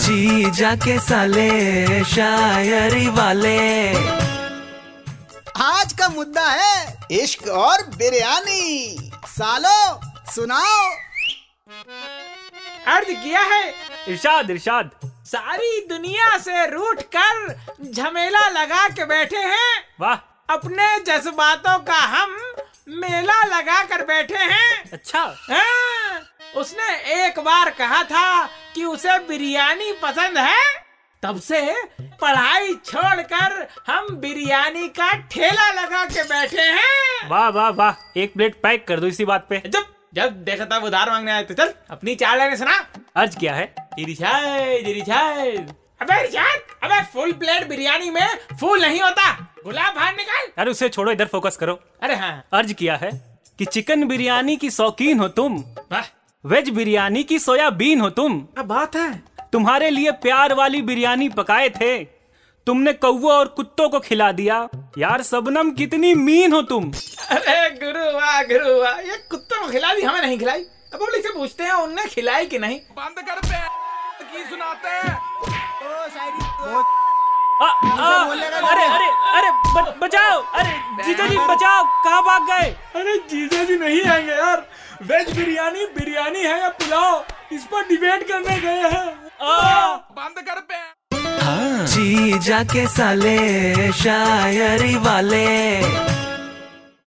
जी जाके साले शायरी वाले। आज का मुद्दा है इश्क और बिरयानी। सालो सुनाओ। अर्ज़ किया है इरशाद इरशाद। सारी दुनिया से रूठ कर झमेला लगा के बैठे हैं। वाह। अपने जज्बातों का हम मेला लगा कर बैठे हैं। अच्छा। हाँ, उसने एक बार कहा था कि उसे बिरयानी पसंद है? तब से पढ़ाई छोड़कर हम बिरयानी का ठेला लगा के बैठे हैं। वाह वाह वाह एक प्लेट पैक कर दो इसी बात पे। जब जब देखा था उधार मांगने आए तो चल अपनी चार लाइनें सुना। अर्ज़ क्या है। रिचार्ज रिचार्ज अबे रिचार्ज अबे फुल प्लेट बिरयानी में फूल नहीं होता। गुलाब बाहर निकाल। अरे उसे छोड़ो इधर फोकस करो। अरे हाँ। अर्ज़ किया है कि चिकन बिरयानी की शौकीन हो तुम। वाह वेज बिरयानी की सोयाबीन हो तुम। अब बात है? तुम्हारे लिए प्यार वाली बिरयानी पकाए थे। तुमने कौवों और कुत्तों को खिला दिया। यार सबनम कितनी मीन हो तुम। अरे गुरु वाह गुरु वाह ये कुत्तों को खिला दी हमें नहीं खिलाई। अब पब्लिक से पूछते हैं उनने खिलाई कि नहीं? बंद कर पे की सुनाते हैं। ओ शायरी। आ, आ, अरे अरे अरे ब, बचाओ। अरे जीजा जी बचाओ। कहाँ भाग गए? अरे जीजा जी नहीं आएँगे यार। वेज बिरयानी बिरयानी है या पुलाव? इस पर डिबेट करने गए हैं। बंद कर पे। जी जाके साले शायरी वाले।